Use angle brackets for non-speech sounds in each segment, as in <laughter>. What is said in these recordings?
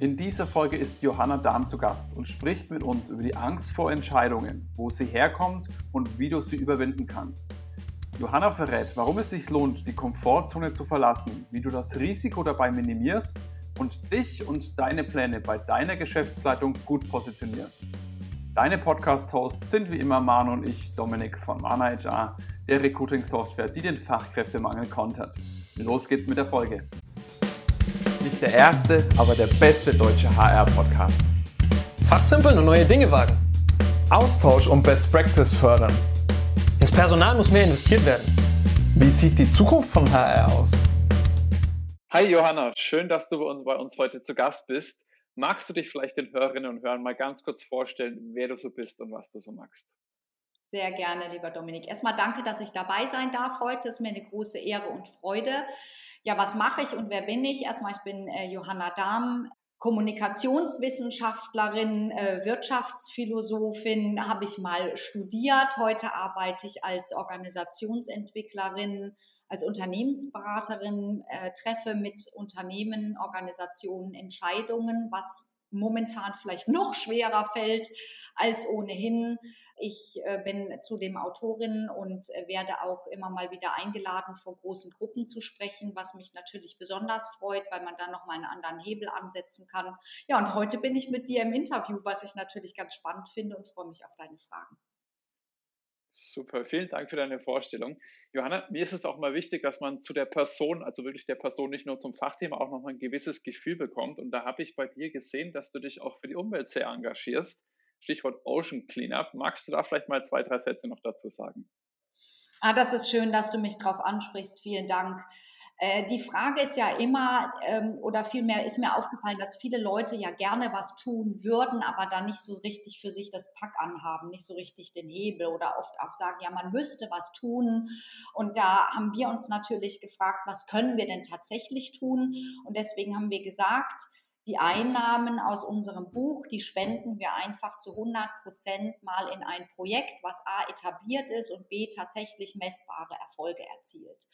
In dieser Folge ist Johanna Dahm zu Gast und spricht mit uns über die Angst vor Entscheidungen, wo sie herkommt und wie du sie überwinden kannst. Johanna verrät, warum es sich lohnt, die Komfortzone zu verlassen, wie du das Risiko dabei minimierst und dich und deine Pläne bei deiner Geschäftsleitung gut positionierst. Deine Podcast-Hosts sind wie immer Manu und ich, Dominik von Mana HR, der Recruiting-Software, die den Fachkräftemangel kontert. Los geht's mit der Folge. Nicht der erste, aber der beste deutsche HR-Podcast. Fachsimpeln und neue Dinge wagen. Austausch und Best Practice fördern. Ins Personal muss mehr investiert werden. Wie sieht die Zukunft von HR aus? Hi Johanna, schön, dass du bei uns heute zu Gast bist. Magst du dich vielleicht den Hörerinnen und Hörern mal ganz kurz vorstellen, wer du so bist und was du so magst? Sehr gerne, lieber Dominik. Erstmal danke, dass ich dabei sein darf heute. Es ist mir eine große Ehre und Freude. Ja, was mache ich und wer bin ich? Erstmal, ich bin äh, Johanna Dahm, Kommunikationswissenschaftlerin, äh, Wirtschaftsphilosophin, habe ich mal studiert. Heute arbeite ich als Organisationsentwicklerin, als Unternehmensberaterin, äh, treffe mit Unternehmen, Organisationen Entscheidungen, was momentan vielleicht noch schwerer fällt als ohnehin. Ich äh, bin zudem Autorin und äh, werde auch immer mal wieder eingeladen, vor großen Gruppen zu sprechen, was mich natürlich besonders freut, weil man da nochmal einen anderen Hebel ansetzen kann. Ja, und heute bin ich mit dir im Interview, was ich natürlich ganz spannend finde und freue mich auf deine Fragen. Super, vielen Dank für deine Vorstellung. Johanna, mir ist es auch mal wichtig, dass man zu der Person, also wirklich der Person nicht nur zum Fachthema, auch noch mal ein gewisses Gefühl bekommt. Und da habe ich bei dir gesehen, dass du dich auch für die Umwelt sehr engagierst. Stichwort Ocean Cleanup. Magst du da vielleicht mal zwei, drei Sätze noch dazu sagen? Ah, das ist schön, dass du mich darauf ansprichst. Vielen Dank. Äh, die Frage ist ja immer, ähm, oder vielmehr ist mir aufgefallen, dass viele Leute ja gerne was tun würden, aber da nicht so richtig für sich das Pack anhaben, nicht so richtig den Hebel oder oft auch sagen, ja, man müsste was tun. Und da haben wir uns natürlich gefragt, was können wir denn tatsächlich tun? Und deswegen haben wir gesagt, die Einnahmen aus unserem Buch, die spenden wir einfach zu 100 Prozent mal in ein Projekt, was A etabliert ist und B tatsächlich messbare Erfolge erzielt.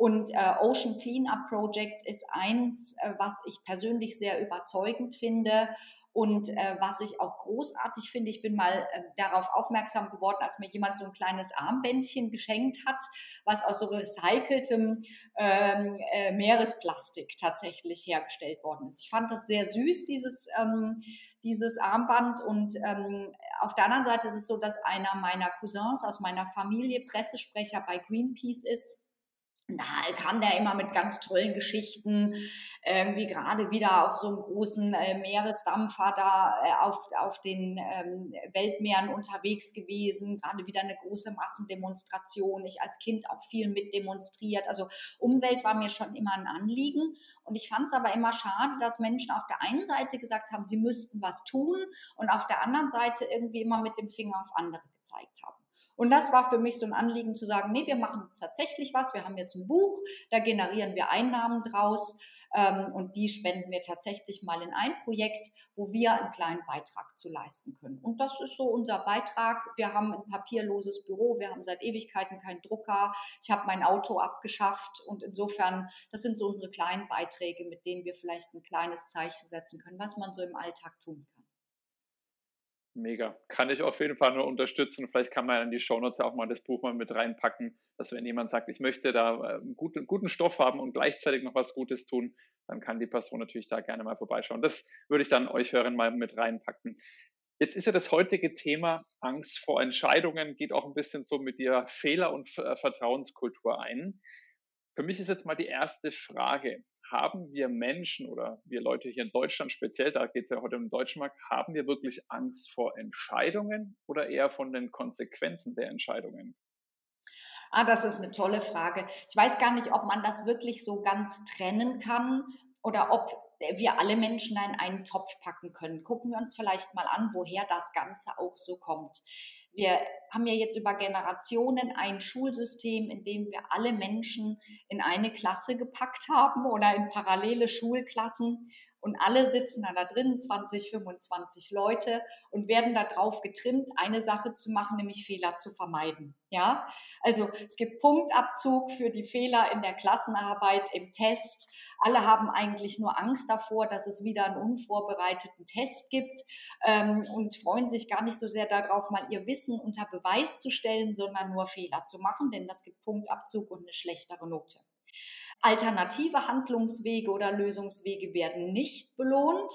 Und äh, Ocean Cleanup Project ist eins, äh, was ich persönlich sehr überzeugend finde und äh, was ich auch großartig finde, ich bin mal äh, darauf aufmerksam geworden, als mir jemand so ein kleines Armbändchen geschenkt hat, was aus so recyceltem ähm, äh, Meeresplastik tatsächlich hergestellt worden ist. Ich fand das sehr süß, dieses ähm, dieses Armband. Und ähm, auf der anderen Seite ist es so, dass einer meiner Cousins aus meiner Familie Pressesprecher bei Greenpeace ist da kam der immer mit ganz tollen Geschichten, irgendwie gerade wieder auf so einem großen äh, Meeresdampfer da äh, auf, auf den ähm, Weltmeeren unterwegs gewesen, gerade wieder eine große Massendemonstration. Ich als Kind auch viel mit demonstriert. Also Umwelt war mir schon immer ein Anliegen. Und ich fand es aber immer schade, dass Menschen auf der einen Seite gesagt haben, sie müssten was tun und auf der anderen Seite irgendwie immer mit dem Finger auf andere gezeigt haben. Und das war für mich so ein Anliegen zu sagen, nee, wir machen tatsächlich was. Wir haben jetzt ein Buch, da generieren wir Einnahmen draus. Ähm, und die spenden wir tatsächlich mal in ein Projekt, wo wir einen kleinen Beitrag zu leisten können. Und das ist so unser Beitrag. Wir haben ein papierloses Büro, wir haben seit Ewigkeiten keinen Drucker. Ich habe mein Auto abgeschafft und insofern, das sind so unsere kleinen Beiträge, mit denen wir vielleicht ein kleines Zeichen setzen können, was man so im Alltag tun kann. Mega. Kann ich auf jeden Fall nur unterstützen. Vielleicht kann man in die Shownotes ja auch mal das Buch mal mit reinpacken, dass wenn jemand sagt, ich möchte da äh, guten, guten Stoff haben und gleichzeitig noch was Gutes tun, dann kann die Person natürlich da gerne mal vorbeischauen. Das würde ich dann euch hören mal mit reinpacken. Jetzt ist ja das heutige Thema Angst vor Entscheidungen, geht auch ein bisschen so mit der Fehler- und Vertrauenskultur ein. Für mich ist jetzt mal die erste Frage haben wir Menschen oder wir Leute hier in Deutschland speziell, da geht es ja heute um den deutschen Markt, haben wir wirklich Angst vor Entscheidungen oder eher von den Konsequenzen der Entscheidungen? Ah, das ist eine tolle Frage. Ich weiß gar nicht, ob man das wirklich so ganz trennen kann oder ob wir alle Menschen in einen Topf packen können. Gucken wir uns vielleicht mal an, woher das Ganze auch so kommt. Wir haben ja jetzt über Generationen ein Schulsystem, in dem wir alle Menschen in eine Klasse gepackt haben oder in parallele Schulklassen. und alle sitzen da drin, 20, 25 Leute und werden darauf getrimmt, eine Sache zu machen, nämlich Fehler zu vermeiden. Ja, also es gibt Punktabzug für die Fehler in der Klassenarbeit, im Test. Alle haben eigentlich nur Angst davor, dass es wieder einen unvorbereiteten Test gibt ähm, und freuen sich gar nicht so sehr darauf, mal ihr Wissen unter Beweis zu stellen, sondern nur Fehler zu machen, denn das gibt Punktabzug und eine schlechtere Note. Alternative Handlungswege oder Lösungswege werden nicht belohnt.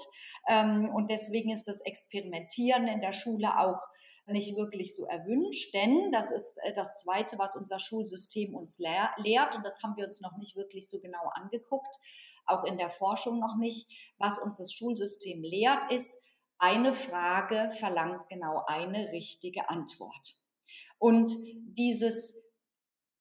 Ähm, und deswegen ist das Experimentieren in der Schule auch nicht wirklich so erwünscht, denn das ist äh, das Zweite, was unser Schulsystem uns lehrt und das haben wir uns noch nicht wirklich so genau angeguckt, auch in der Forschung noch nicht. Was uns das Schulsystem lehrt, ist, eine Frage verlangt genau eine richtige Antwort. Und dieses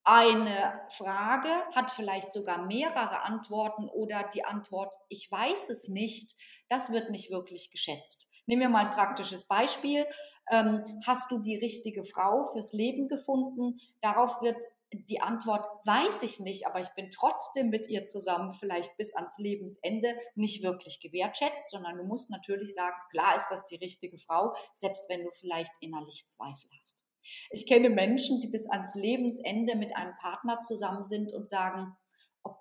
eine Frage hat vielleicht sogar mehrere Antworten oder die Antwort, ich weiß es nicht, das wird nicht wirklich geschätzt. Nehmen wir mal ein praktisches Beispiel. Ähm, hast du die richtige Frau fürs Leben gefunden? Darauf wird die Antwort, weiß ich nicht, aber ich bin trotzdem mit ihr zusammen, vielleicht bis ans Lebensende, nicht wirklich gewertschätzt, sondern du musst natürlich sagen, klar ist das die richtige Frau, selbst wenn du vielleicht innerlich Zweifel hast. Ich kenne Menschen, die bis ans Lebensende mit einem Partner zusammen sind und sagen,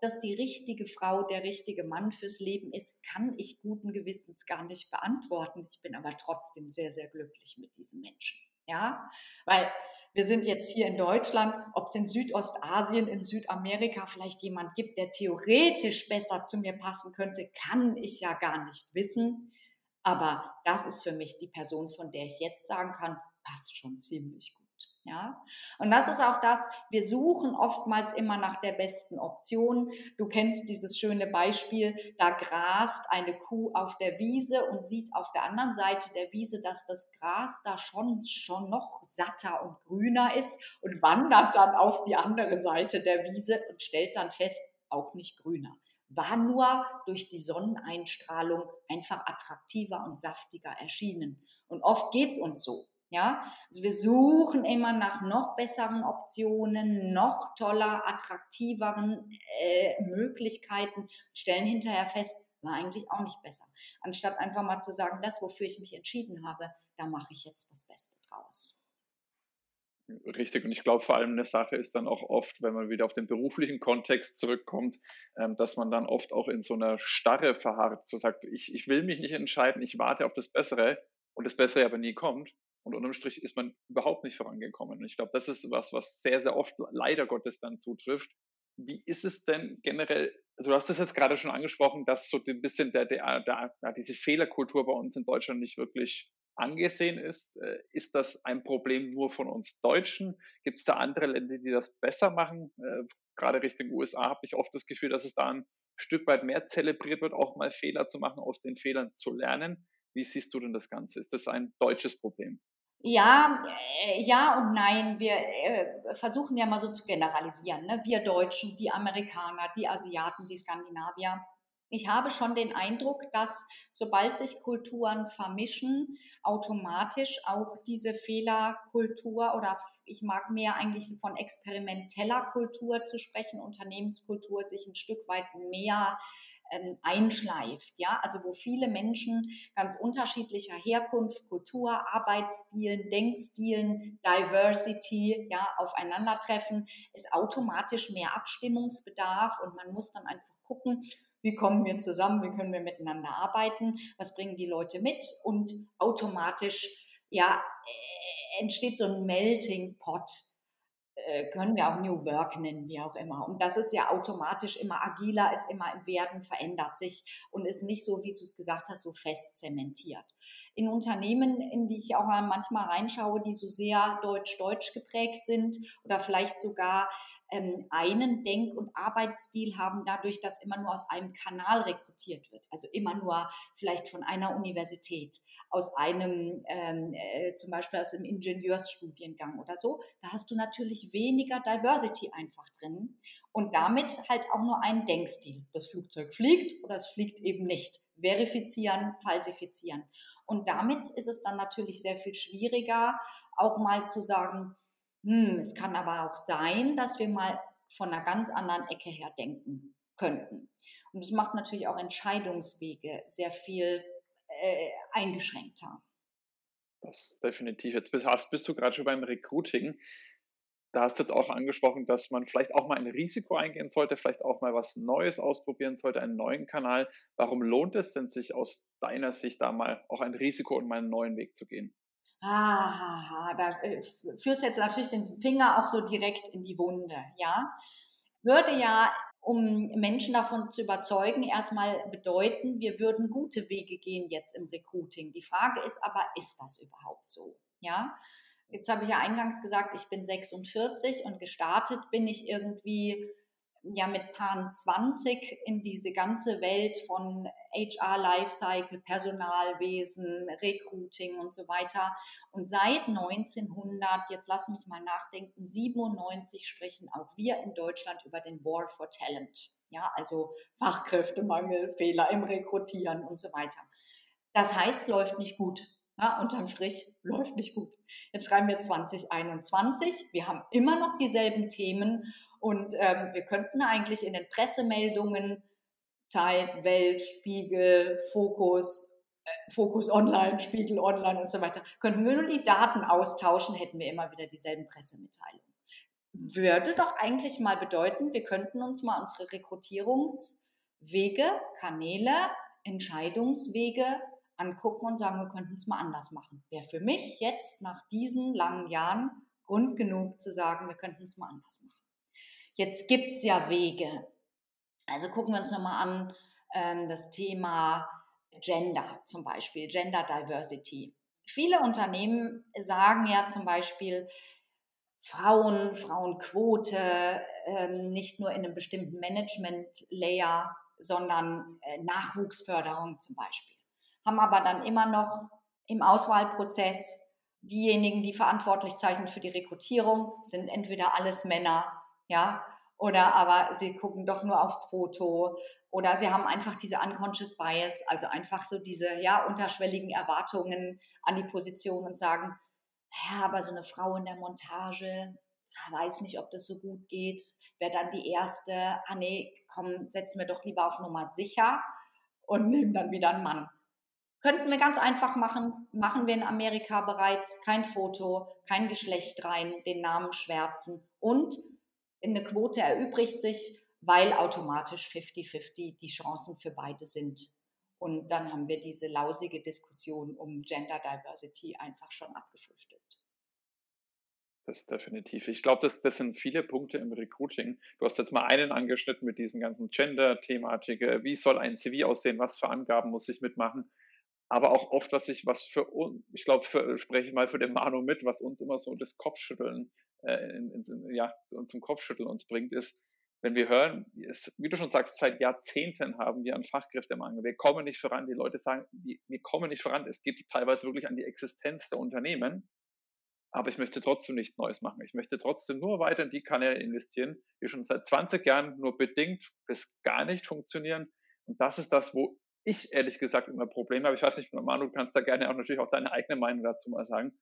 das die richtige Frau, der richtige Mann fürs Leben ist, kann ich guten Gewissens gar nicht beantworten. Ich bin aber trotzdem sehr, sehr glücklich mit diesem Menschen. Ja, weil wir sind jetzt hier in Deutschland, ob es in Südostasien, in Südamerika vielleicht jemand gibt, der theoretisch besser zu mir passen könnte, kann ich ja gar nicht wissen. Aber das ist für mich die Person, von der ich jetzt sagen kann, passt schon ziemlich gut. Ja, und das ist auch das, wir suchen oftmals immer nach der besten Option. Du kennst dieses schöne Beispiel, da grast eine Kuh auf der Wiese und sieht auf der anderen Seite der Wiese, dass das Gras da schon, schon noch satter und grüner ist und wandert dann auf die andere Seite der Wiese und stellt dann fest, auch nicht grüner. War nur durch die Sonneneinstrahlung einfach attraktiver und saftiger erschienen. Und oft geht's uns so. Ja, also wir suchen immer nach noch besseren Optionen, noch toller, attraktiveren äh, Möglichkeiten, stellen hinterher fest, war eigentlich auch nicht besser. Anstatt einfach mal zu sagen, das, wofür ich mich entschieden habe, da mache ich jetzt das Beste draus. Richtig, und ich glaube vor allem eine Sache ist dann auch oft, wenn man wieder auf den beruflichen Kontext zurückkommt, ähm, dass man dann oft auch in so einer Starre verharrt, so sagt, ich, ich will mich nicht entscheiden, ich warte auf das Bessere und das Bessere aber nie kommt. Und unterm Strich ist man überhaupt nicht vorangekommen. Und ich glaube, das ist was, was sehr, sehr oft leider Gottes dann zutrifft. Wie ist es denn generell, also du hast das jetzt gerade schon angesprochen, dass so ein bisschen der, der, der diese Fehlerkultur bei uns in Deutschland nicht wirklich angesehen ist. Äh, ist das ein Problem nur von uns Deutschen? Gibt es da andere Länder, die das besser machen? Äh, gerade Richtung USA habe ich oft das Gefühl, dass es da ein Stück weit mehr zelebriert wird, auch mal Fehler zu machen, aus den Fehlern zu lernen. Wie siehst du denn das Ganze? Ist das ein deutsches Problem? Ja, äh, ja und nein. Wir äh, versuchen ja mal so zu generalisieren. Ne? Wir Deutschen, die Amerikaner, die Asiaten, die Skandinavier. Ich habe schon den Eindruck, dass sobald sich Kulturen vermischen, automatisch auch diese Fehlerkultur oder ich mag mehr eigentlich von experimenteller Kultur zu sprechen, Unternehmenskultur sich ein Stück weit mehr ähm, einschleift, ja, also wo viele Menschen ganz unterschiedlicher Herkunft, Kultur, Arbeitsstilen, Denkstilen, Diversity, ja, aufeinandertreffen, ist automatisch mehr Abstimmungsbedarf und man muss dann einfach gucken, wie kommen wir zusammen, wie können wir miteinander arbeiten, was bringen die Leute mit und automatisch, ja, äh, entsteht so ein Melting Pot können wir auch New Work nennen, wie auch immer. Und das ist ja automatisch immer agiler, ist immer im Werden, verändert sich und ist nicht so, wie du es gesagt hast, so fest zementiert. In Unternehmen, in die ich auch manchmal reinschaue, die so sehr deutsch-deutsch geprägt sind oder vielleicht sogar ähm, einen Denk- und Arbeitsstil haben, dadurch, dass immer nur aus einem Kanal rekrutiert wird, also immer nur vielleicht von einer Universität aus einem, ähm, äh, zum Beispiel aus einem Ingenieursstudiengang oder so, da hast du natürlich weniger Diversity einfach drin und damit halt auch nur einen Denkstil. Das Flugzeug fliegt oder es fliegt eben nicht. Verifizieren, falsifizieren. Und damit ist es dann natürlich sehr viel schwieriger, auch mal zu sagen, hm, es kann aber auch sein, dass wir mal von einer ganz anderen Ecke her denken könnten. Und es macht natürlich auch Entscheidungswege sehr viel äh, eingeschränkter. Das definitiv. Jetzt bist, bist du gerade schon beim Recruiting. Da hast du jetzt auch angesprochen, dass man vielleicht auch mal ein Risiko eingehen sollte, vielleicht auch mal was Neues ausprobieren sollte, einen neuen Kanal. Warum lohnt es denn sich aus deiner Sicht da mal auch ein Risiko und mal einen neuen Weg zu gehen? Ah, da äh, führst jetzt natürlich den Finger auch so direkt in die Wunde, ja. Würde ja um Menschen davon zu überzeugen, erstmal bedeuten, wir würden gute Wege gehen jetzt im Recruiting. Die Frage ist aber, ist das überhaupt so? Ja, jetzt habe ich ja eingangs gesagt, ich bin 46 und gestartet bin ich irgendwie ja mit Pan 20 in diese ganze Welt von HR Lifecycle, Personalwesen, Recruiting und so weiter. Und seit 1900, jetzt lass mich mal nachdenken, 97 sprechen auch wir in Deutschland über den War for Talent. Ja, also Fachkräftemangel, Fehler im Rekrutieren und so weiter. Das heißt, läuft nicht gut. Ja, unterm Strich <laughs> läuft nicht gut. Jetzt schreiben wir 2021. Wir haben immer noch dieselben Themen und ähm, wir könnten eigentlich in den Pressemeldungen Zeit, Welt, Spiegel, Fokus, äh, Fokus Online, Spiegel Online und so weiter, könnten wir nur die Daten austauschen, hätten wir immer wieder dieselben Pressemitteilungen. Würde doch eigentlich mal bedeuten, wir könnten uns mal unsere Rekrutierungswege, Kanäle, Entscheidungswege angucken und sagen, wir könnten es mal anders machen. Wäre für mich jetzt nach diesen langen Jahren Grund genug zu sagen, wir könnten es mal anders machen. Jetzt gibt es ja Wege. Also gucken wir uns nochmal an ähm, das Thema Gender zum Beispiel, Gender Diversity. Viele Unternehmen sagen ja zum Beispiel, Frauen, Frauenquote, ähm, nicht nur in einem bestimmten Management-Layer, sondern äh, Nachwuchsförderung zum Beispiel. Haben aber dann immer noch im Auswahlprozess diejenigen, die verantwortlich zeichnen für die Rekrutierung, sind entweder alles Männer ja, oder aber sie gucken doch nur aufs Foto oder sie haben einfach diese unconscious bias, also einfach so diese ja unterschwelligen Erwartungen an die Position und sagen, ja, aber so eine Frau in der Montage, weiß nicht, ob das so gut geht, wäre dann die erste, ah nee, komm, setzen wir doch lieber auf Nummer sicher und nehmen dann wieder einen Mann. Könnten wir ganz einfach machen, machen wir in Amerika bereits kein Foto, kein Geschlecht rein, den Namen schwärzen und eine Quote erübrigt sich, weil automatisch 50-50 die Chancen für beide sind. Und dann haben wir diese lausige Diskussion um Gender Diversity einfach schon abgefrühstückt. Das ist definitiv. Ich glaube, das, das sind viele Punkte im Recruiting. Du hast jetzt mal einen angeschnitten mit diesen ganzen Gender-Thematik. Wie soll ein CV aussehen? Was für Angaben muss ich mitmachen? Aber auch oft, was ich, was für uns, ich glaube, spreche ich mal für den Manu mit, was uns immer so das Kopfschütteln äh, in, in, ja, zum Kopfschütteln uns bringt, ist, wenn wir hören, es, wie du schon sagst, seit Jahrzehnten haben wir einen Fachkräftemangel. Wir kommen nicht voran. Die Leute sagen, wir, wir kommen nicht voran. Es geht teilweise wirklich an die Existenz der Unternehmen. Aber ich möchte trotzdem nichts Neues machen. Ich möchte trotzdem nur weiter in die Kanäle investieren, die schon seit 20 Jahren nur bedingt bis gar nicht funktionieren. Und das ist das, wo ich ehrlich gesagt immer Probleme habe. Ich weiß nicht, Manu, du kannst da gerne auch natürlich auch deine eigene Meinung dazu mal sagen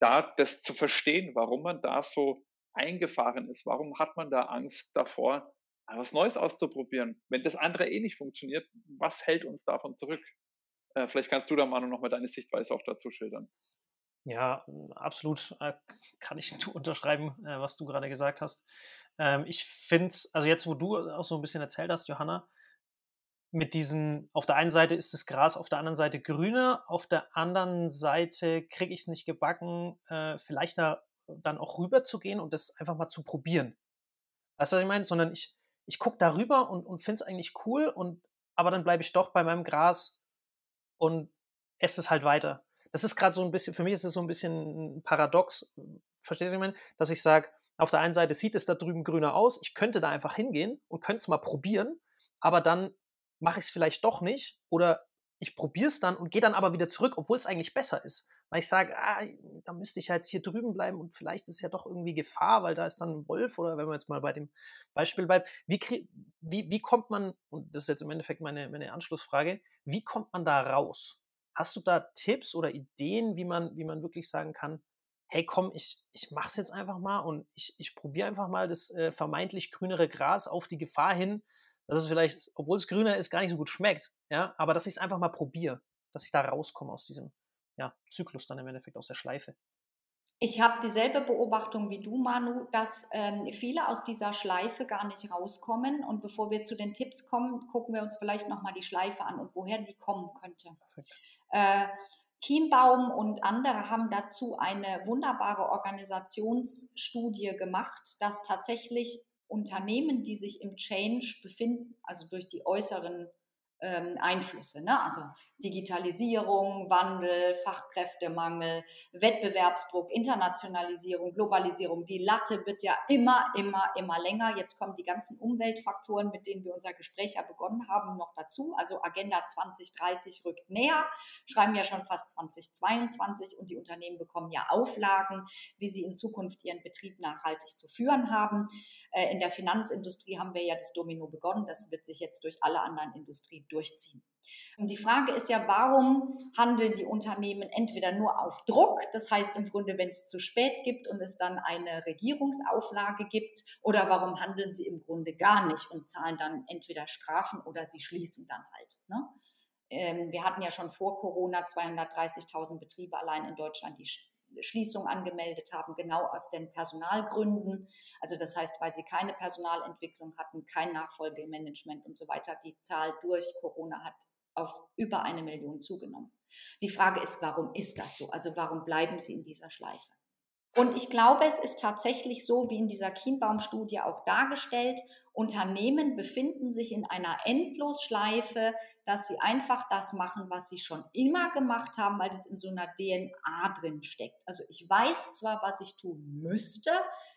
da das zu verstehen, warum man da so eingefahren ist, warum hat man da Angst davor, was Neues auszuprobieren. Wenn das andere eh nicht funktioniert, was hält uns davon zurück? Äh, vielleicht kannst du da mal noch mal deine Sichtweise auch dazu schildern. Ja, absolut äh, kann ich <laughs> unterschreiben, äh, was du gerade gesagt hast. Ähm, ich finde, also jetzt, wo du auch so ein bisschen erzählt hast, Johanna, mit diesen, auf der einen Seite ist das Gras, auf der anderen Seite grüner, auf der anderen Seite kriege ich es nicht gebacken, äh, vielleicht da dann auch rüber zu gehen und das einfach mal zu probieren. Weißt du, was ich meine? Sondern ich, ich gucke da rüber und, und finde es eigentlich cool, und, aber dann bleibe ich doch bei meinem Gras und esse es halt weiter. Das ist gerade so ein bisschen, für mich ist es so ein bisschen ein Paradox, verstehst du, was ich meine? Dass ich sage, auf der einen Seite sieht es da drüben grüner aus, ich könnte da einfach hingehen und könnte es mal probieren, aber dann mache ich es vielleicht doch nicht oder ich probiere es dann und gehe dann aber wieder zurück, obwohl es eigentlich besser ist. Weil ich sage, ah, da müsste ich ja jetzt hier drüben bleiben und vielleicht ist ja doch irgendwie Gefahr, weil da ist dann ein Wolf oder wenn man jetzt mal bei dem Beispiel bleibt. Wie, wie, wie kommt man, und das ist jetzt im Endeffekt meine, meine Anschlussfrage, wie kommt man da raus? Hast du da Tipps oder Ideen, wie man, wie man wirklich sagen kann, hey komm, ich, ich mach's jetzt einfach mal und ich, ich probiere einfach mal das äh, vermeintlich grünere Gras auf die Gefahr hin, dass es vielleicht, obwohl es grüner ist, gar nicht so gut schmeckt, ja, aber dass ich es einfach mal probiere, dass ich da rauskomme aus diesem ja, Zyklus dann im Endeffekt, aus der Schleife. Ich habe dieselbe Beobachtung wie du, Manu, dass ähm, viele aus dieser Schleife gar nicht rauskommen. Und bevor wir zu den Tipps kommen, gucken wir uns vielleicht nochmal die Schleife an und woher die kommen könnte. Äh, Kienbaum und andere haben dazu eine wunderbare Organisationsstudie gemacht, dass tatsächlich Unternehmen, die sich im Change befinden, also durch die äußeren ähm, Einflüsse, ne? also Digitalisierung, Wandel, Fachkräftemangel, Wettbewerbsdruck, Internationalisierung, Globalisierung. Die Latte wird ja immer, immer, immer länger. Jetzt kommen die ganzen Umweltfaktoren, mit denen wir unser Gespräch ja begonnen haben, noch dazu. Also Agenda 2030 rückt näher, schreiben ja schon fast 2022 und die Unternehmen bekommen ja Auflagen, wie sie in Zukunft ihren Betrieb nachhaltig zu führen haben. Äh, in der Finanzindustrie haben wir ja das Domino begonnen. Das wird sich jetzt durch alle anderen Industrien durchziehen. Und die Frage ist ja, warum handeln die Unternehmen entweder nur auf Druck, das heißt im Grunde, wenn es zu spät gibt und es dann eine Regierungsauflage gibt, oder warum handeln sie im Grunde gar nicht und zahlen dann entweder Strafen oder sie schließen dann halt. Ne? Ähm, wir hatten ja schon vor Corona 230.000 Betriebe allein in Deutschland, die Schließung angemeldet haben, genau aus den Personalgründen. Also das heißt, weil sie keine Personalentwicklung hatten, kein Nachfolgemanagement und so weiter. Die Zahl durch Corona hat auf über eine Million zugenommen. Die Frage ist, warum ist das so? Also warum bleiben sie in dieser Schleife? Und ich glaube, es ist tatsächlich so, wie in dieser Kienbaum-Studie auch dargestellt, Unternehmen befinden sich in einer Endlosschleife, dass sie einfach das machen, was sie schon immer gemacht haben, weil das in so einer DNA drin steckt. Also ich weiß zwar, was ich tun müsste,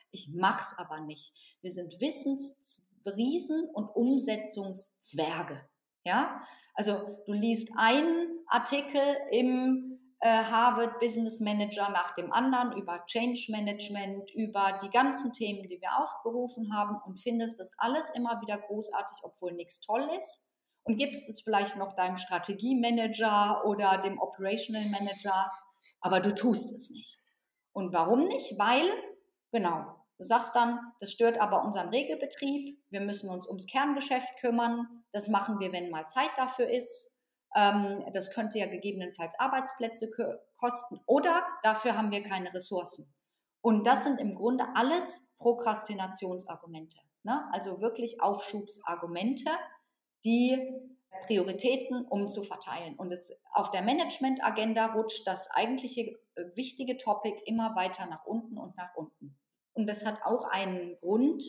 ich mache es aber nicht. Wir sind Wissensriesen und Umsetzungszwerge. Ja, also du liest einen Artikel im Harvard Business Manager nach dem anderen über Change Management, über die ganzen Themen, die wir aufgerufen haben und findest das alles immer wieder großartig, obwohl nichts toll ist. Und gibst es vielleicht noch deinem Strategiemanager oder dem Operational Manager, aber du tust es nicht. Und warum nicht? Weil, genau, du sagst dann, das stört aber unseren Regelbetrieb, wir müssen uns ums Kerngeschäft kümmern, das machen wir, wenn mal Zeit dafür ist. Ähm, das könnte ja gegebenenfalls Arbeitsplätze kosten oder dafür haben wir keine Ressourcen. Und das sind im Grunde alles Prokrastinationsargumente. Ne? Also wirklich Aufschubsargumente, die Prioritäten umzuverteilen. Und es auf der Management-Agenda rutscht das eigentliche äh, wichtige Topic immer weiter nach unten und nach unten. Und das hat auch einen Grund,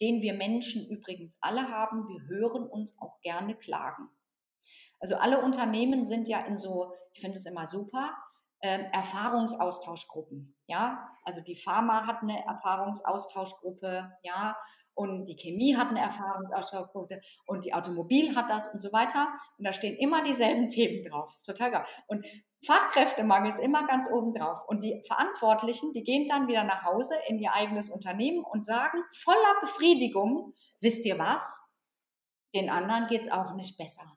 den wir Menschen übrigens alle haben. Wir hören uns auch gerne klagen. Also alle Unternehmen sind ja in so, ich finde es immer super, ähm, Erfahrungsaustauschgruppen. Ja, also die Pharma hat eine Erfahrungsaustauschgruppe, ja, und die Chemie hat eine Erfahrungsaustauschgruppe und die Automobil hat das und so weiter. Und da stehen immer dieselben <laughs> Themen drauf. Ist total geil. Und Fachkräftemangel ist immer ganz oben drauf. Und die Verantwortlichen, die gehen dann wieder nach Hause in ihr eigenes Unternehmen und sagen voller Befriedigung, wisst ihr was? Den anderen geht es auch nicht besser.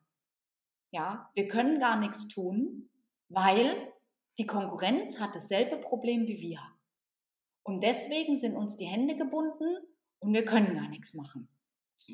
Ja, wir können gar nichts tun, weil die Konkurrenz hat dasselbe Problem wie wir. Und deswegen sind uns die Hände gebunden und wir können gar nichts machen.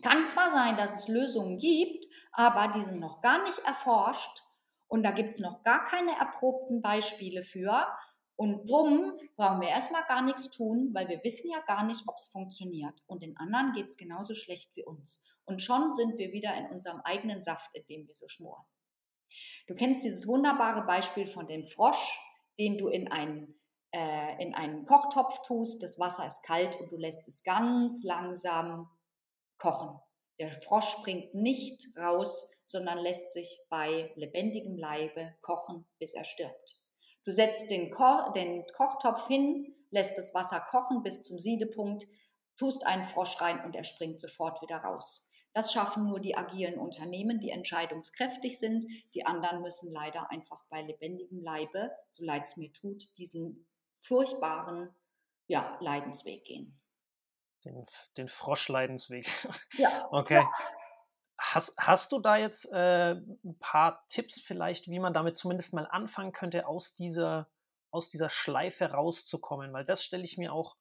Kann zwar sein, dass es Lösungen gibt, aber die sind noch gar nicht erforscht und da gibt es noch gar keine erprobten Beispiele für. Und drum brauchen wir erstmal gar nichts tun, weil wir wissen ja gar nicht, ob es funktioniert. Und den anderen geht es genauso schlecht wie uns. Und schon sind wir wieder in unserem eigenen Saft, in dem wir so schmoren. Du kennst dieses wunderbare Beispiel von dem Frosch, den du in einen, äh, in einen Kochtopf tust. Das Wasser ist kalt und du lässt es ganz langsam kochen. Der Frosch springt nicht raus, sondern lässt sich bei lebendigem Leibe kochen, bis er stirbt. Du setzt den, Ko den Kochtopf hin, lässt das Wasser kochen bis zum Siedepunkt, tust einen Frosch rein und er springt sofort wieder raus. Das schaffen nur die agilen Unternehmen, die entscheidungskräftig sind. Die anderen müssen leider einfach bei lebendigem Leibe, so leid es mir tut, diesen furchtbaren ja, Leidensweg gehen. Den, den Froschleidensweg. <laughs> Ja. Okay. Ja. Hast, hast du da jetzt äh, ein paar Tipps vielleicht, wie man damit zumindest mal anfangen könnte, aus dieser, aus dieser Schleife rauszukommen? Weil das stelle ich mir auch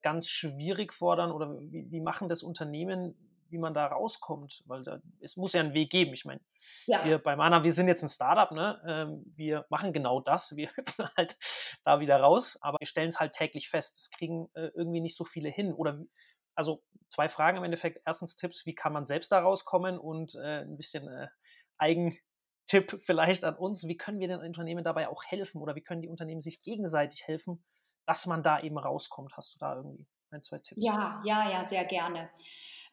ganz schwierig vor dann, oder wie, wie machen das Unternehmen, wie man da rauskommt, weil da, es muss ja einen Weg geben. Ich meine, Ja. wir bei Mana, wir sind jetzt ein Startup, ne? Ähm, wir machen genau das, wir <laughs> hüpfen halt da wieder raus, aber wir stellen es halt täglich fest. Das kriegen äh, irgendwie nicht so viele hin. Oder also zwei Fragen im Endeffekt. Erstens Tipps, wie kann man selbst da rauskommen und äh, ein bisschen äh, Eigentipp vielleicht an uns. Wie können wir den Unternehmen dabei auch helfen oder wie können die Unternehmen sich gegenseitig helfen, dass man da eben rauskommt? Hast du da irgendwie ein, zwei Tipps? Ja, ja, ja, sehr gerne.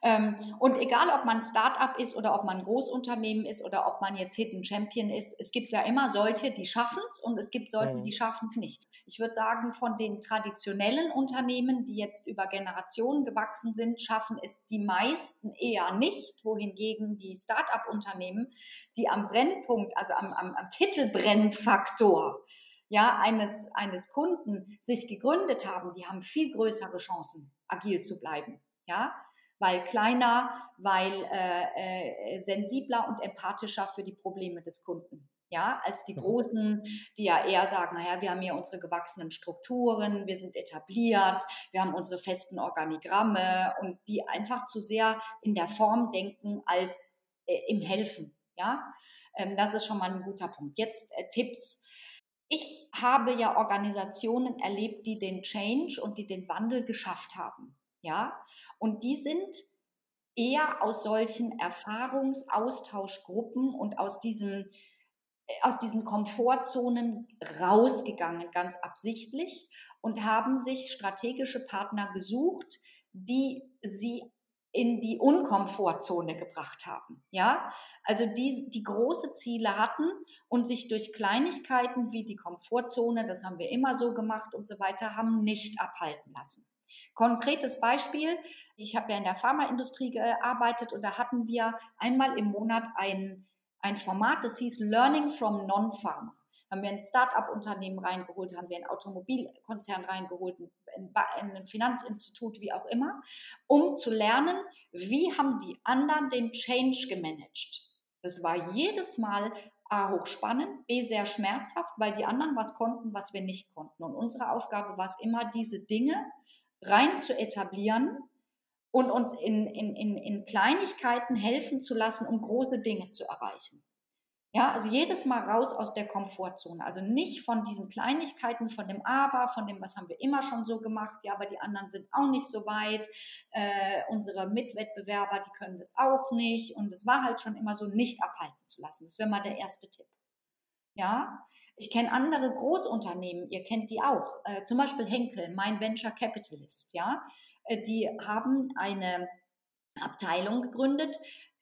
Ähm, und egal, ob man Start-up ist oder ob man Großunternehmen ist oder ob man jetzt Hidden Champion ist, es gibt ja immer solche, die schaffen es und es gibt solche, Mhm. die schaffen es nicht. Ich würde sagen, von den traditionellen Unternehmen, die jetzt über Generationen gewachsen sind, schaffen es die meisten eher nicht, wohingegen die Start-up-Unternehmen, die am Brennpunkt, also am, am, am Kittelbrennfaktor, ja, eines, eines Kunden sich gegründet haben, die haben viel größere Chancen, agil zu bleiben. Ja, weil kleiner, weil äh, äh, sensibler und empathischer für die Probleme des Kunden. Ja, als die Mhm. Großen, die ja eher sagen, naja, wir haben hier unsere gewachsenen Strukturen, wir sind etabliert, wir haben unsere festen Organigramme und die einfach zu sehr in der Form denken als äh, im Helfen. Ja, ähm, das ist schon mal ein guter Punkt. Jetzt äh, Tipps. Ich habe ja Organisationen erlebt, die den Change und die den Wandel geschafft haben. Ja, und die sind eher aus solchen Erfahrungsaustauschgruppen und aus diesen, äh, aus diesen Komfortzonen rausgegangen, ganz absichtlich, und haben sich strategische Partner gesucht, die sie in die Unkomfortzone gebracht haben. Ja, also die, die große Ziele hatten und sich durch Kleinigkeiten wie die Komfortzone, das haben wir immer so gemacht und so weiter, haben nicht abhalten lassen. Konkretes Beispiel, ich habe ja in der Pharmaindustrie gearbeitet und da hatten wir einmal im Monat ein, ein Format, das hieß Learning from Non-Pharma. Haben wir ein Start-up-Unternehmen reingeholt, haben wir einen Automobilkonzern reingeholt, ein, Finanzinstitut, wie auch immer, um zu lernen, wie haben die anderen den Change gemanagt. Das war jedes Mal A hochspannend, B sehr schmerzhaft, weil die anderen was konnten, was wir nicht konnten. Und unsere Aufgabe war es immer, diese Dinge rein zu etablieren und uns in, in, in Kleinigkeiten helfen zu lassen, um große Dinge zu erreichen. Ja, also jedes Mal raus aus der Komfortzone. Also nicht von diesen Kleinigkeiten, von dem Aber, von dem, was haben wir immer schon so gemacht, ja, aber die anderen sind auch nicht so weit. Äh, unsere Mitwettbewerber, die können das auch nicht. Und es war halt schon immer so, nicht abhalten zu lassen. Das wäre mal der erste Tipp. Ja, ich kenne andere Großunternehmen, ihr kennt die auch. Äh, zum Beispiel Henkel, mein Venture Capitalist, ja. Äh, die haben eine Abteilung gegründet,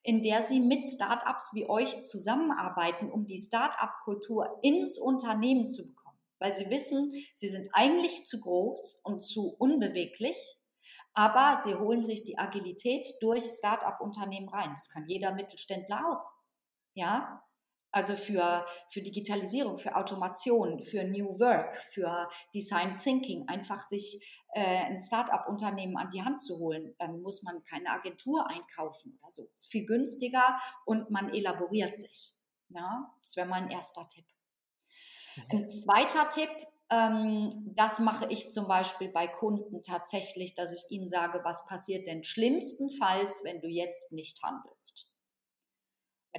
in der sie mit Startups wie euch zusammenarbeiten, um die Startup-Kultur ins Unternehmen zu bekommen. Weil sie wissen, sie sind eigentlich zu groß und zu unbeweglich, aber sie holen sich die Agilität durch Startup-Unternehmen rein. Das kann jeder Mittelständler auch. Ja, also für, für Digitalisierung, für Automation, für New Work, für Design Thinking, einfach sich ein Start-up-Unternehmen an die Hand zu holen. Dann muss man keine Agentur einkaufen oder so. Ist viel günstiger und man elaboriert sich. Ja, das wäre mein erster Tipp. Ein zweiter Tipp, ähm, das mache ich zum Beispiel bei Kunden tatsächlich, dass ich ihnen sage, was passiert denn schlimmstenfalls, wenn du jetzt nicht handelst.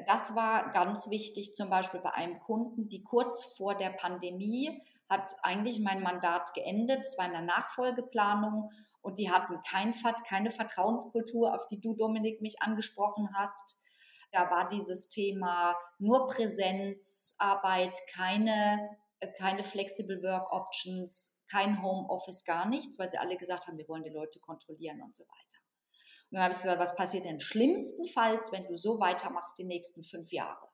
Das war ganz wichtig, zum Beispiel bei einem Kunden, die kurz vor der Pandemie hat eigentlich mein Mandat geendet. Es war in der Nachfolgeplanung und die hatten kein, keine Vertrauenskultur, auf die du, Dominik, mich angesprochen hast. Da war dieses Thema nur Präsenzarbeit, keine, keine Flexible Work Options, kein Homeoffice, gar nichts, weil sie alle gesagt haben, wir wollen die Leute kontrollieren und so weiter. Und dann habe ich gesagt, was passiert denn schlimmstenfalls, wenn du so weitermachst die nächsten fünf Jahre?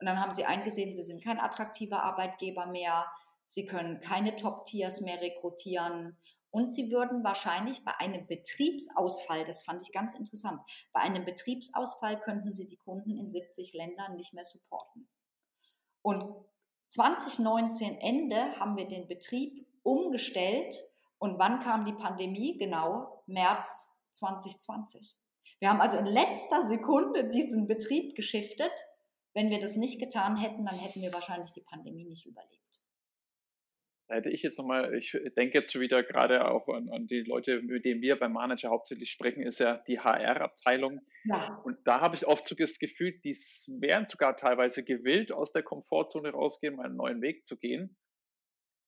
Und dann haben sie eingesehen, sie sind kein attraktiver Arbeitgeber mehr, sie können keine Top-Tiers mehr rekrutieren und sie würden wahrscheinlich bei einem Betriebsausfall, das fand ich ganz interessant, bei einem Betriebsausfall könnten sie die Kunden in 70 Ländern nicht mehr supporten. Und 2019 Ende haben wir den Betrieb umgestellt und wann kam die Pandemie? Genau, März 2020. Wir haben also in letzter Sekunde diesen Betrieb geschiftet. Wenn wir das nicht getan hätten, dann hätten wir wahrscheinlich die Pandemie nicht überlebt. Hätte ich jetzt nochmal, ich denke jetzt schon wieder gerade auch an, an, die Leute, mit denen wir beim Manager hauptsächlich sprechen, ist ja die HR-Abteilung. Ja. Und da habe ich oft so das Gefühl, die wären sogar teilweise gewillt, aus der Komfortzone rausgehen, einen neuen Weg zu gehen.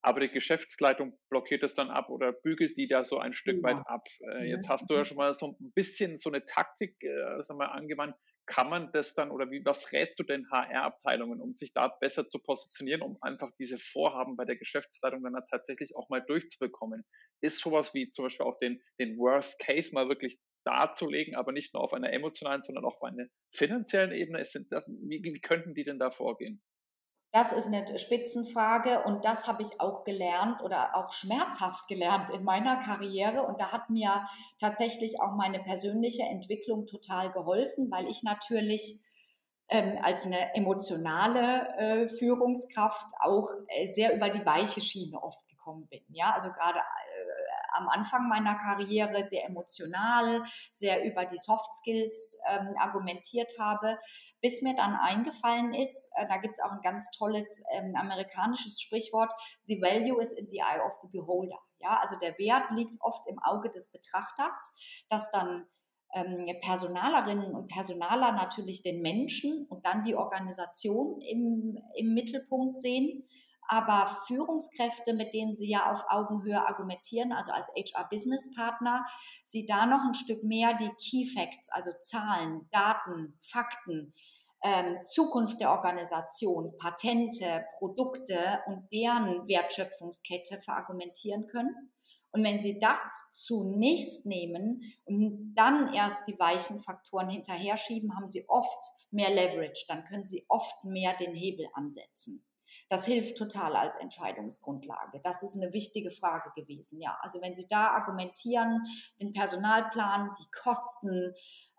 Aber die Geschäftsleitung blockiert es dann ab oder bügelt die da so ein Stück ja. weit ab. Äh, jetzt hast du ja schon mal so ein bisschen so eine Taktik äh, sag mal, angewandt kann man das dann oder wie, was rätst du denn HR-Abteilungen, um sich da besser zu positionieren, um einfach diese Vorhaben bei der Geschäftsleitung dann tatsächlich auch mal durchzubekommen? Ist sowas wie zum Beispiel auch den, den Worst Case mal wirklich darzulegen, aber nicht nur auf einer emotionalen, sondern auch auf einer finanziellen Ebene? Das, wie, wie könnten die denn da vorgehen? Das ist eine Spitzenfrage und das habe ich auch gelernt oder auch schmerzhaft gelernt in meiner Karriere. Und da hat mir tatsächlich auch meine persönliche Entwicklung total geholfen, weil ich natürlich ähm, als eine emotionale äh, Führungskraft auch äh, sehr über die weiche Schiene oft gekommen bin. Ja, also gerade am Anfang meiner Karriere sehr emotional, sehr über die Soft Skills ähm, argumentiert habe bis mir dann eingefallen ist, äh, da gibt es auch ein ganz tolles ähm, amerikanisches Sprichwort, the value is in the eye of the beholder. Ja, also der Wert liegt oft im Auge des Betrachters, dass dann ähm, Personalerinnen und Personaler natürlich den Menschen und dann die Organisation im, im Mittelpunkt sehen. Aber Führungskräfte, mit denen Sie ja auf Augenhöhe argumentieren, also als HR-Business-Partner, Sie da noch ein Stück mehr die Key Facts, also Zahlen, Daten, Fakten, ähm, Zukunft der Organisation, Patente, Produkte und deren Wertschöpfungskette verargumentieren können. Und wenn Sie das zunächst nehmen und dann erst die weichen Faktoren hinterher schieben, haben Sie oft mehr Leverage. Dann können Sie oft mehr den Hebel ansetzen. Das hilft total als Entscheidungsgrundlage. Das ist eine wichtige Frage gewesen. Ja, also wenn Sie da argumentieren, den Personalplan, die Kosten,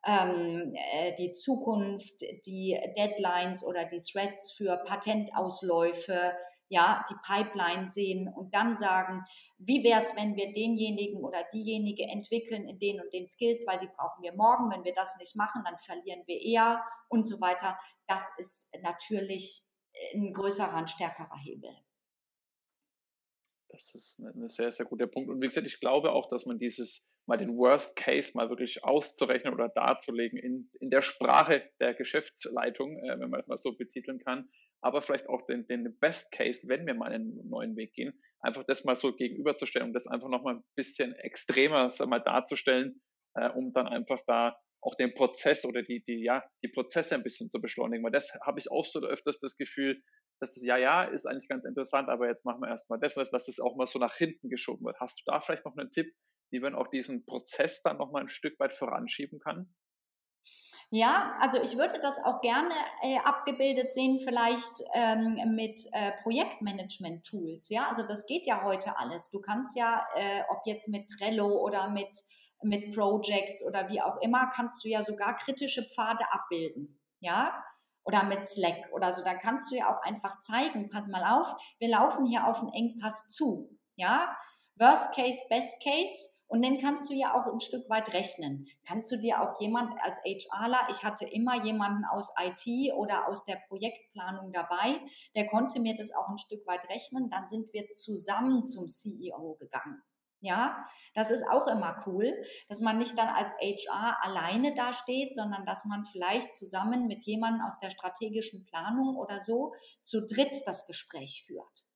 ähm, äh, die Zukunft, die Deadlines oder die Threads für Patentausläufe, ja, die Pipeline sehen und dann sagen, wie wäre es, wenn wir denjenigen oder diejenige entwickeln in den und den Skills, weil die brauchen wir morgen. Wenn wir das nicht machen, dann verlieren wir eher und so weiter. Das ist natürlich ein größerer, ein stärkerer Hebel. Das ist ein sehr, sehr guter Punkt. Und wie gesagt, ich glaube auch, dass man dieses mal den Worst Case mal wirklich auszurechnen oder darzulegen in, in der Sprache der Geschäftsleitung, äh, wenn man es mal so betiteln kann, aber vielleicht auch den, den Best Case, wenn wir mal einen neuen Weg gehen, einfach das mal so gegenüberzustellen und das einfach nochmal ein bisschen extremer mal, darzustellen, äh, um dann einfach da auch den Prozess oder die, die, ja, die Prozesse ein bisschen zu beschleunigen. Weil das habe ich auch so öfters das Gefühl, dass es ja, ja, ist eigentlich ganz interessant, aber jetzt machen wir erstmal das, dass es auch mal so nach hinten geschoben wird. Hast du da vielleicht noch einen Tipp, wie man auch diesen Prozess dann nochmal ein Stück weit voranschieben kann? Ja, also ich würde das auch gerne äh, abgebildet sehen, vielleicht ähm, mit äh, Projektmanagement-Tools. Ja, also das geht ja heute alles. Du kannst ja, äh, ob jetzt mit Trello oder mit mit Projects oder wie auch immer, kannst du ja sogar kritische Pfade abbilden. Ja, oder mit Slack oder so. Dann kannst du ja auch einfach zeigen, pass mal auf, wir laufen hier auf einen Engpass zu. Ja, Worst Case, Best Case. Und dann kannst du ja auch ein Stück weit rechnen. Kannst du dir auch jemand als HRler, ich hatte immer jemanden aus IT oder aus der Projektplanung dabei, der konnte mir das auch ein Stück weit rechnen. Dann sind wir zusammen zum CEO gegangen. Ja, das ist auch immer cool, dass man nicht dann als HR alleine dasteht, sondern dass man vielleicht zusammen mit jemandem aus der strategischen Planung oder so zu dritt das Gespräch führt.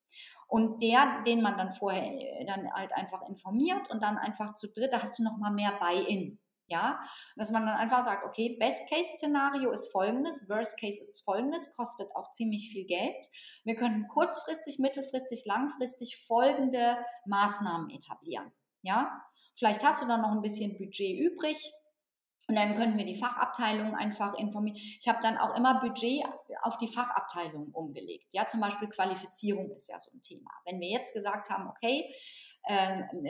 Und der, den man dann vorher äh, dann halt einfach informiert und dann einfach zu dritt, da hast du noch mal mehr Buy-in. Ja, dass man dann einfach sagt, okay, Best-Case-Szenario ist folgendes, Worst-Case ist folgendes, kostet auch ziemlich viel Geld. Wir können kurzfristig, mittelfristig, langfristig folgende Maßnahmen etablieren. Ja, vielleicht hast du dann noch ein bisschen Budget übrig. Und dann können wir die Fachabteilung einfach informieren. Ich habe dann auch immer Budget auf die Fachabteilung umgelegt. Ja, zum Beispiel Qualifizierung ist ja so ein Thema. Wenn wir jetzt gesagt haben, okay,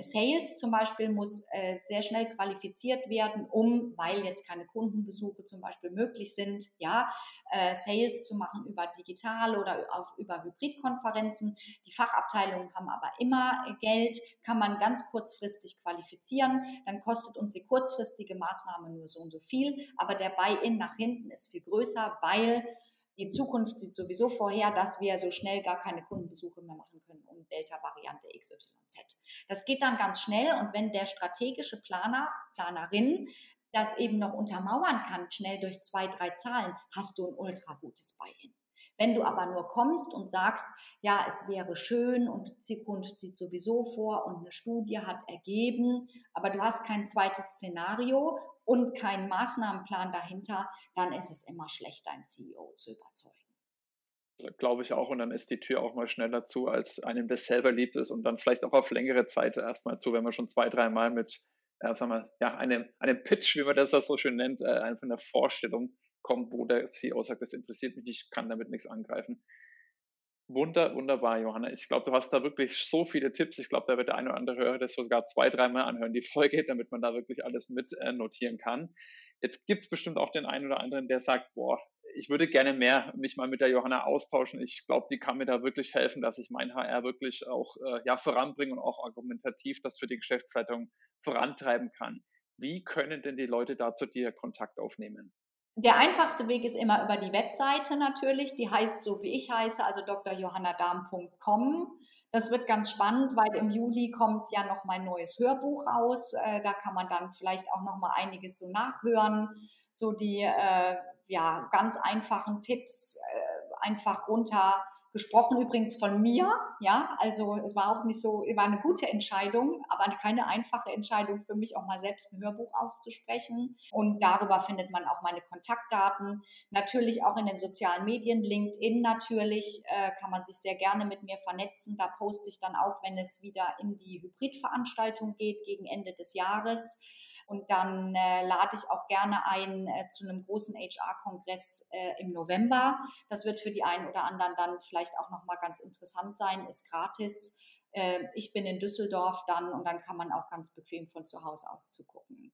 Sales zum Beispiel muss äh, sehr schnell qualifiziert werden, um, weil jetzt keine Kundenbesuche zum Beispiel möglich sind, ja, äh, Sales zu machen über digital oder auf, über Hybridkonferenzen. Die Fachabteilungen haben aber immer Geld, kann man ganz kurzfristig qualifizieren. Dann kostet uns die kurzfristige Maßnahme nur so und so viel, aber der Buy-in nach hinten ist viel größer, weil die Zukunft sieht sowieso vorher, dass wir so schnell gar keine Kundenbesuche mehr machen können. Und Delta-Variante XYZ. Das geht dann ganz schnell und wenn der strategische Planer, Planerin das eben noch untermauern kann, schnell durch zwei, drei Zahlen, hast du ein ultra gutes Buy-in. Wenn du aber nur kommst und sagst, ja, es wäre schön und die Zukunft sieht sowieso vor und eine Studie hat ergeben, aber du hast kein zweites Szenario und keinen Maßnahmenplan dahinter, dann ist es immer schlecht, dein CEO zu überzeugen. Glaube ich auch. Und dann ist die Tür auch mal schneller zu, als einem das selber liebt ist und dann vielleicht auch auf längere Zeit erstmal zu, wenn man schon zwei, dreimal mit äh, sagen wir, ja, einem, einem Pitch, wie man das so schön nennt, äh, einfach einer Vorstellung kommt, wo der CEO sagt, das interessiert mich, ich kann damit nichts angreifen. Wunder, wunderbar, Johanna. Ich glaube, du hast da wirklich so viele Tipps. Ich glaube, da wird der eine oder andere Hörer das sogar zwei, dreimal anhören, die Folge, <laughs> damit man da wirklich alles mit äh, notieren kann. Jetzt gibt es bestimmt auch den einen oder anderen, der sagt, boah, ich würde gerne mehr mich mal mit der Johanna austauschen. Ich glaube, die kann mir da wirklich helfen, dass ich mein HR wirklich auch äh, ja, voranbringe und auch argumentativ das für die Geschäftsleitung vorantreiben kann. Wie können denn die Leute da zu dir Kontakt aufnehmen? Der einfachste Weg ist immer über die Webseite natürlich. Die heißt so wie ich heiße, also drjohannadarm.com. Das wird ganz spannend, weil im Juli kommt ja noch mein neues Hörbuch raus. Äh, da kann man dann vielleicht auch noch mal einiges so nachhören. So die äh, ja ganz einfachen Tipps äh, einfach runter gesprochen übrigens von mir, ja, also es war auch nicht so, war eine gute Entscheidung, aber keine einfache Entscheidung für mich, auch mal selbst ein Hörbuch auszusprechen. Und darüber findet man auch meine Kontaktdaten. Natürlich auch in den sozialen Medien, LinkedIn natürlich, äh, kann man sich sehr gerne mit mir vernetzen. Da poste ich dann auch, wenn es wieder in die Hybridveranstaltung geht, gegen Ende des Jahres. Und dann äh, lade ich auch gerne ein äh, zu einem großen HR-Kongress äh, im November. Das wird für die einen oder anderen dann vielleicht auch nochmal ganz interessant sein, ist gratis. Äh, ich bin in Düsseldorf dann und dann kann man auch ganz bequem von zu Hause aus zugucken.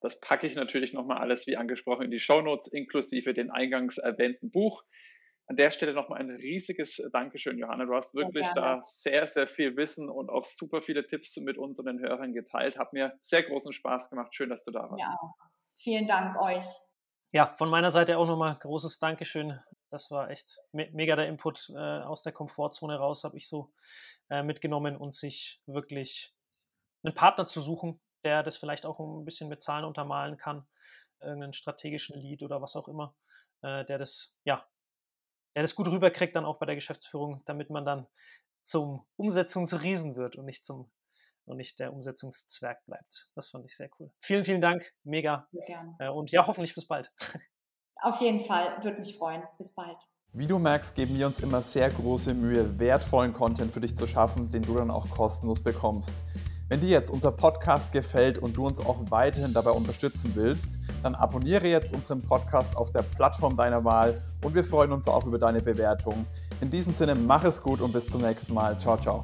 Das packe ich natürlich nochmal alles wie angesprochen in die Shownotes, inklusive den eingangs erwähnten Buch. An der Stelle nochmal ein riesiges Dankeschön, Johanna. Du hast wirklich da sehr, sehr viel Wissen und auch super viele Tipps mit unseren Hörern geteilt. Hat mir sehr großen Spaß gemacht. Schön, dass du da warst. Ja, vielen Dank euch. Ja, von meiner Seite auch nochmal großes Dankeschön. Das war echt me mega der Input äh, aus der Komfortzone raus, habe ich so äh, mitgenommen und sich wirklich einen Partner zu suchen, der das vielleicht auch ein bisschen mit Zahlen untermalen kann, irgendeinen strategischen Lead oder was auch immer, äh, der das ja der das gut rüberkriegt dann auch bei der Geschäftsführung, damit man dann zum Umsetzungsriesen wird und nicht zum und nicht der Umsetzungszwerg bleibt. Das fand ich sehr cool. Vielen, vielen Dank. Mega. Gerne. Äh, und ja, hoffentlich bis bald. <laughs> Auf jeden Fall. Würde mich freuen. Bis bald. Wie du merkst, geben wir uns immer sehr große Mühe, wertvollen Content für dich zu schaffen, den du dann auch kostenlos bekommst. Wenn dir jetzt unser Podcast gefällt und du uns auch weiterhin dabei unterstützen willst, dann abonniere jetzt unseren Podcast auf der Plattform deiner Wahl und wir freuen uns auch über deine Bewertung. In diesem Sinne, mach es gut und bis zum nächsten Mal. Ciao, ciao.